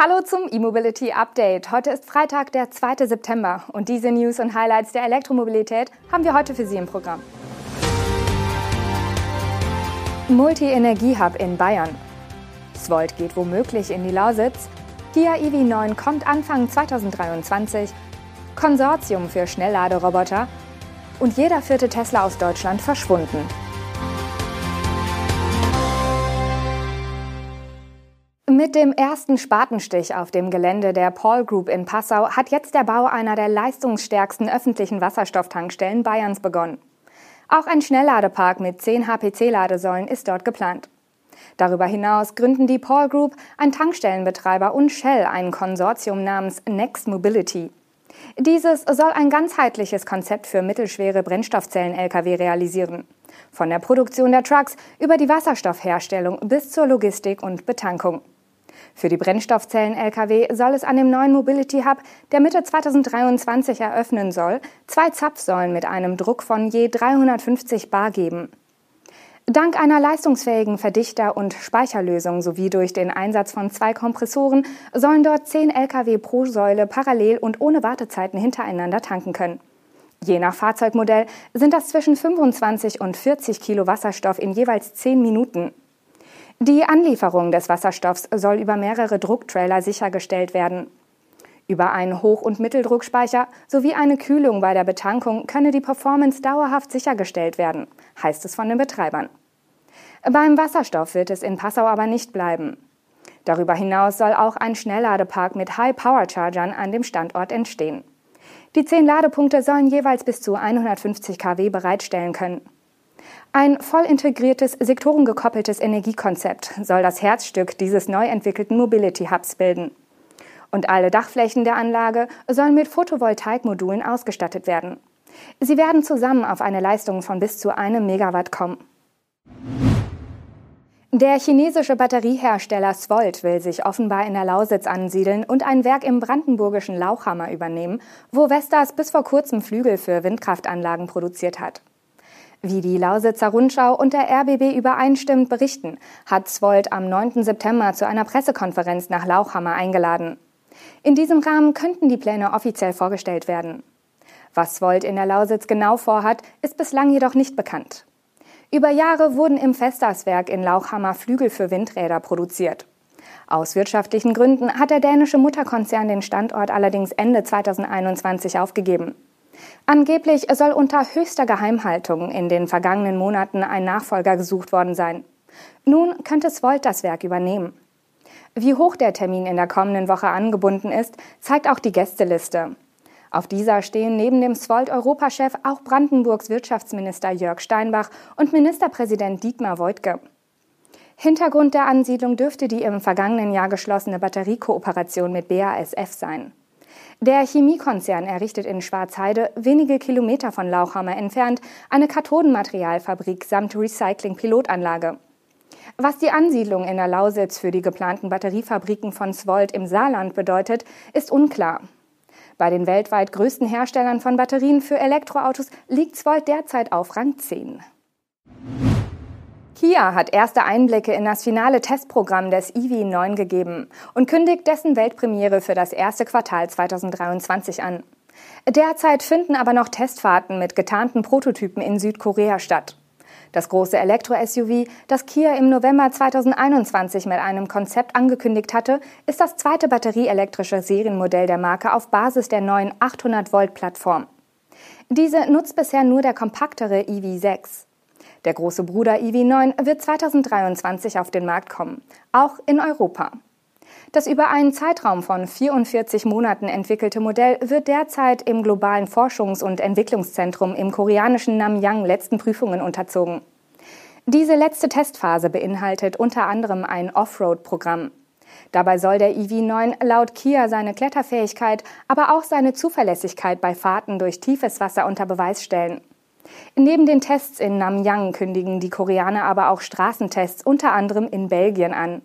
Hallo zum E-Mobility Update. Heute ist Freitag, der 2. September und diese News und Highlights der Elektromobilität haben wir heute für Sie im Programm. Multi-Energie-Hub in Bayern. Svolt geht womöglich in die Lausitz. Kia EV9 kommt Anfang 2023. Konsortium für Schnellladeroboter. Und jeder vierte Tesla aus Deutschland verschwunden. Mit dem ersten Spatenstich auf dem Gelände der Paul Group in Passau hat jetzt der Bau einer der leistungsstärksten öffentlichen Wasserstofftankstellen Bayerns begonnen. Auch ein Schnellladepark mit 10 HPC-Ladesäulen ist dort geplant. Darüber hinaus gründen die Paul Group, ein Tankstellenbetreiber und Shell ein Konsortium namens Next Mobility. Dieses soll ein ganzheitliches Konzept für mittelschwere Brennstoffzellen-Lkw realisieren. Von der Produktion der Trucks über die Wasserstoffherstellung bis zur Logistik und Betankung. Für die Brennstoffzellen-Lkw soll es an dem neuen Mobility Hub, der Mitte 2023 eröffnen soll, zwei Zapfsäulen mit einem Druck von je 350 Bar geben. Dank einer leistungsfähigen Verdichter- und Speicherlösung sowie durch den Einsatz von zwei Kompressoren sollen dort 10 Lkw pro Säule parallel und ohne Wartezeiten hintereinander tanken können. Je nach Fahrzeugmodell sind das zwischen 25 und 40 Kilo Wasserstoff in jeweils 10 Minuten. Die Anlieferung des Wasserstoffs soll über mehrere Drucktrailer sichergestellt werden. Über einen Hoch- und Mitteldruckspeicher sowie eine Kühlung bei der Betankung könne die Performance dauerhaft sichergestellt werden, heißt es von den Betreibern. Beim Wasserstoff wird es in Passau aber nicht bleiben. Darüber hinaus soll auch ein Schnellladepark mit High-Power-Chargern an dem Standort entstehen. Die zehn Ladepunkte sollen jeweils bis zu 150 kW bereitstellen können. Ein voll integriertes, sektorengekoppeltes Energiekonzept soll das Herzstück dieses neu entwickelten Mobility Hubs bilden. Und alle Dachflächen der Anlage sollen mit Photovoltaikmodulen ausgestattet werden. Sie werden zusammen auf eine Leistung von bis zu einem Megawatt kommen. Der chinesische Batteriehersteller Svolt will sich offenbar in der Lausitz ansiedeln und ein Werk im brandenburgischen Lauchhammer übernehmen, wo Vestas bis vor kurzem Flügel für Windkraftanlagen produziert hat. Wie die Lausitzer Rundschau und der RBB übereinstimmend berichten, hat Zwolt am 9. September zu einer Pressekonferenz nach Lauchhammer eingeladen. In diesem Rahmen könnten die Pläne offiziell vorgestellt werden. Was Zwolt in der Lausitz genau vorhat, ist bislang jedoch nicht bekannt. Über Jahre wurden im Festaswerk in Lauchhammer Flügel für Windräder produziert. Aus wirtschaftlichen Gründen hat der dänische Mutterkonzern den Standort allerdings Ende 2021 aufgegeben. Angeblich soll unter höchster Geheimhaltung in den vergangenen Monaten ein Nachfolger gesucht worden sein. Nun könnte Svolt das Werk übernehmen. Wie hoch der Termin in der kommenden Woche angebunden ist, zeigt auch die Gästeliste. Auf dieser stehen neben dem Svolt-Europachef auch Brandenburgs Wirtschaftsminister Jörg Steinbach und Ministerpräsident Dietmar Woidke. Hintergrund der Ansiedlung dürfte die im vergangenen Jahr geschlossene Batteriekooperation mit BASF sein. Der Chemiekonzern errichtet in Schwarzheide, wenige Kilometer von Lauchhammer entfernt, eine Kathodenmaterialfabrik samt Recycling-Pilotanlage. Was die Ansiedlung in der Lausitz für die geplanten Batteriefabriken von Svolt im Saarland bedeutet, ist unklar. Bei den weltweit größten Herstellern von Batterien für Elektroautos liegt Svolt derzeit auf Rang 10. Kia hat erste Einblicke in das finale Testprogramm des EV9 gegeben und kündigt dessen Weltpremiere für das erste Quartal 2023 an. Derzeit finden aber noch Testfahrten mit getarnten Prototypen in Südkorea statt. Das große Elektro-SUV, das Kia im November 2021 mit einem Konzept angekündigt hatte, ist das zweite batterieelektrische Serienmodell der Marke auf Basis der neuen 800-Volt-Plattform. Diese nutzt bisher nur der kompaktere EV6. Der große Bruder EV9 wird 2023 auf den Markt kommen, auch in Europa. Das über einen Zeitraum von 44 Monaten entwickelte Modell wird derzeit im globalen Forschungs- und Entwicklungszentrum im koreanischen Namyang letzten Prüfungen unterzogen. Diese letzte Testphase beinhaltet unter anderem ein Offroad-Programm. Dabei soll der EV9 laut Kia seine Kletterfähigkeit, aber auch seine Zuverlässigkeit bei Fahrten durch tiefes Wasser unter Beweis stellen. Neben den Tests in Namyang kündigen die Koreaner aber auch Straßentests unter anderem in Belgien an.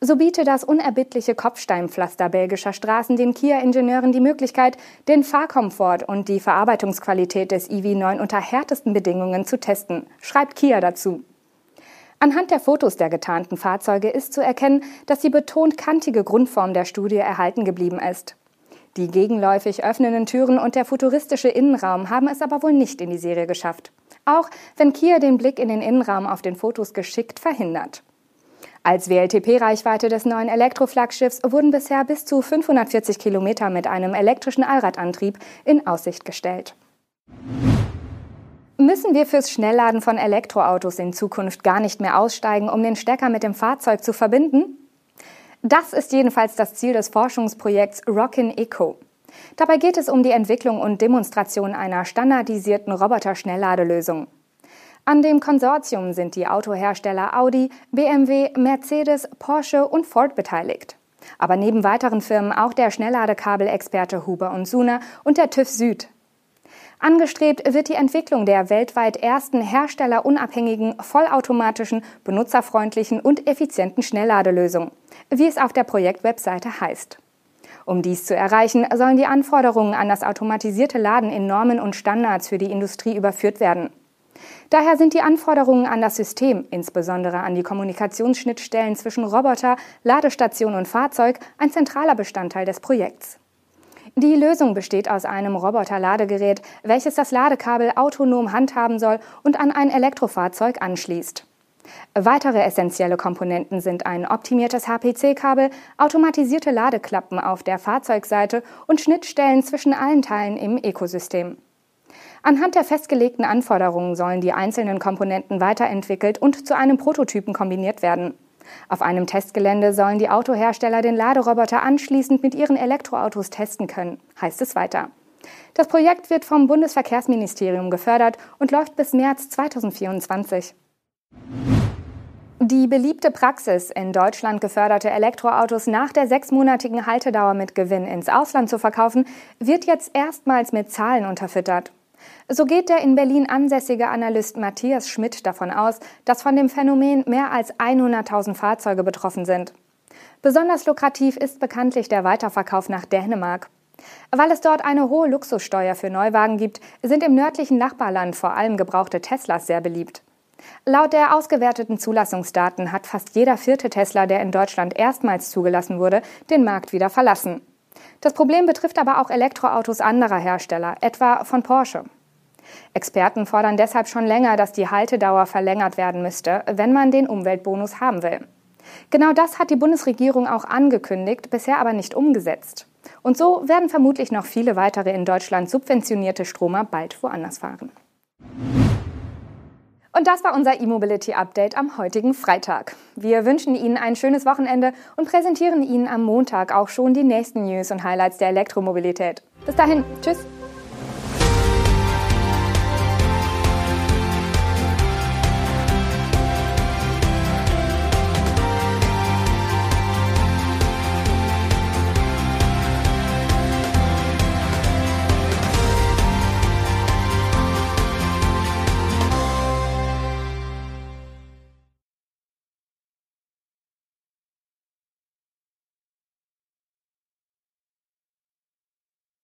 So biete das unerbittliche Kopfsteinpflaster belgischer Straßen den Kia-Ingenieuren die Möglichkeit, den Fahrkomfort und die Verarbeitungsqualität des EV9 unter härtesten Bedingungen zu testen, schreibt Kia dazu. Anhand der Fotos der getarnten Fahrzeuge ist zu erkennen, dass die betont kantige Grundform der Studie erhalten geblieben ist. Die gegenläufig öffnenden Türen und der futuristische Innenraum haben es aber wohl nicht in die Serie geschafft. Auch wenn Kia den Blick in den Innenraum auf den Fotos geschickt verhindert. Als WLTP-Reichweite des neuen Elektroflaggschiffs wurden bisher bis zu 540 Kilometer mit einem elektrischen Allradantrieb in Aussicht gestellt. Müssen wir fürs Schnellladen von Elektroautos in Zukunft gar nicht mehr aussteigen, um den Stecker mit dem Fahrzeug zu verbinden? Das ist jedenfalls das Ziel des Forschungsprojekts Rockin Eco. Dabei geht es um die Entwicklung und Demonstration einer standardisierten Roboter-Schnellladelösung. An dem Konsortium sind die Autohersteller Audi, BMW, Mercedes, Porsche und Ford beteiligt. Aber neben weiteren Firmen auch der Schnellladekabelexperte Huber und Suna und der TÜV Süd. Angestrebt wird die Entwicklung der weltweit ersten herstellerunabhängigen, vollautomatischen, benutzerfreundlichen und effizienten Schnellladelösung, wie es auf der Projektwebseite heißt. Um dies zu erreichen, sollen die Anforderungen an das automatisierte Laden in Normen und Standards für die Industrie überführt werden. Daher sind die Anforderungen an das System, insbesondere an die Kommunikationsschnittstellen zwischen Roboter, Ladestation und Fahrzeug, ein zentraler Bestandteil des Projekts. Die Lösung besteht aus einem Roboter-Ladegerät, welches das Ladekabel autonom handhaben soll und an ein Elektrofahrzeug anschließt. Weitere essentielle Komponenten sind ein optimiertes HPC-Kabel, automatisierte Ladeklappen auf der Fahrzeugseite und Schnittstellen zwischen allen Teilen im Ökosystem. Anhand der festgelegten Anforderungen sollen die einzelnen Komponenten weiterentwickelt und zu einem Prototypen kombiniert werden. Auf einem Testgelände sollen die Autohersteller den Laderoboter anschließend mit ihren Elektroautos testen können, heißt es weiter. Das Projekt wird vom Bundesverkehrsministerium gefördert und läuft bis März 2024. Die beliebte Praxis, in Deutschland geförderte Elektroautos nach der sechsmonatigen Haltedauer mit Gewinn ins Ausland zu verkaufen, wird jetzt erstmals mit Zahlen unterfüttert. So geht der in Berlin ansässige Analyst Matthias Schmidt davon aus, dass von dem Phänomen mehr als 100.000 Fahrzeuge betroffen sind. Besonders lukrativ ist bekanntlich der Weiterverkauf nach Dänemark. Weil es dort eine hohe Luxussteuer für Neuwagen gibt, sind im nördlichen Nachbarland vor allem gebrauchte Teslas sehr beliebt. Laut der ausgewerteten Zulassungsdaten hat fast jeder vierte Tesla, der in Deutschland erstmals zugelassen wurde, den Markt wieder verlassen. Das Problem betrifft aber auch Elektroautos anderer Hersteller, etwa von Porsche. Experten fordern deshalb schon länger, dass die Haltedauer verlängert werden müsste, wenn man den Umweltbonus haben will. Genau das hat die Bundesregierung auch angekündigt, bisher aber nicht umgesetzt. Und so werden vermutlich noch viele weitere in Deutschland subventionierte Stromer bald woanders fahren. Und das war unser E-Mobility Update am heutigen Freitag. Wir wünschen Ihnen ein schönes Wochenende und präsentieren Ihnen am Montag auch schon die nächsten News und Highlights der Elektromobilität. Bis dahin, tschüss!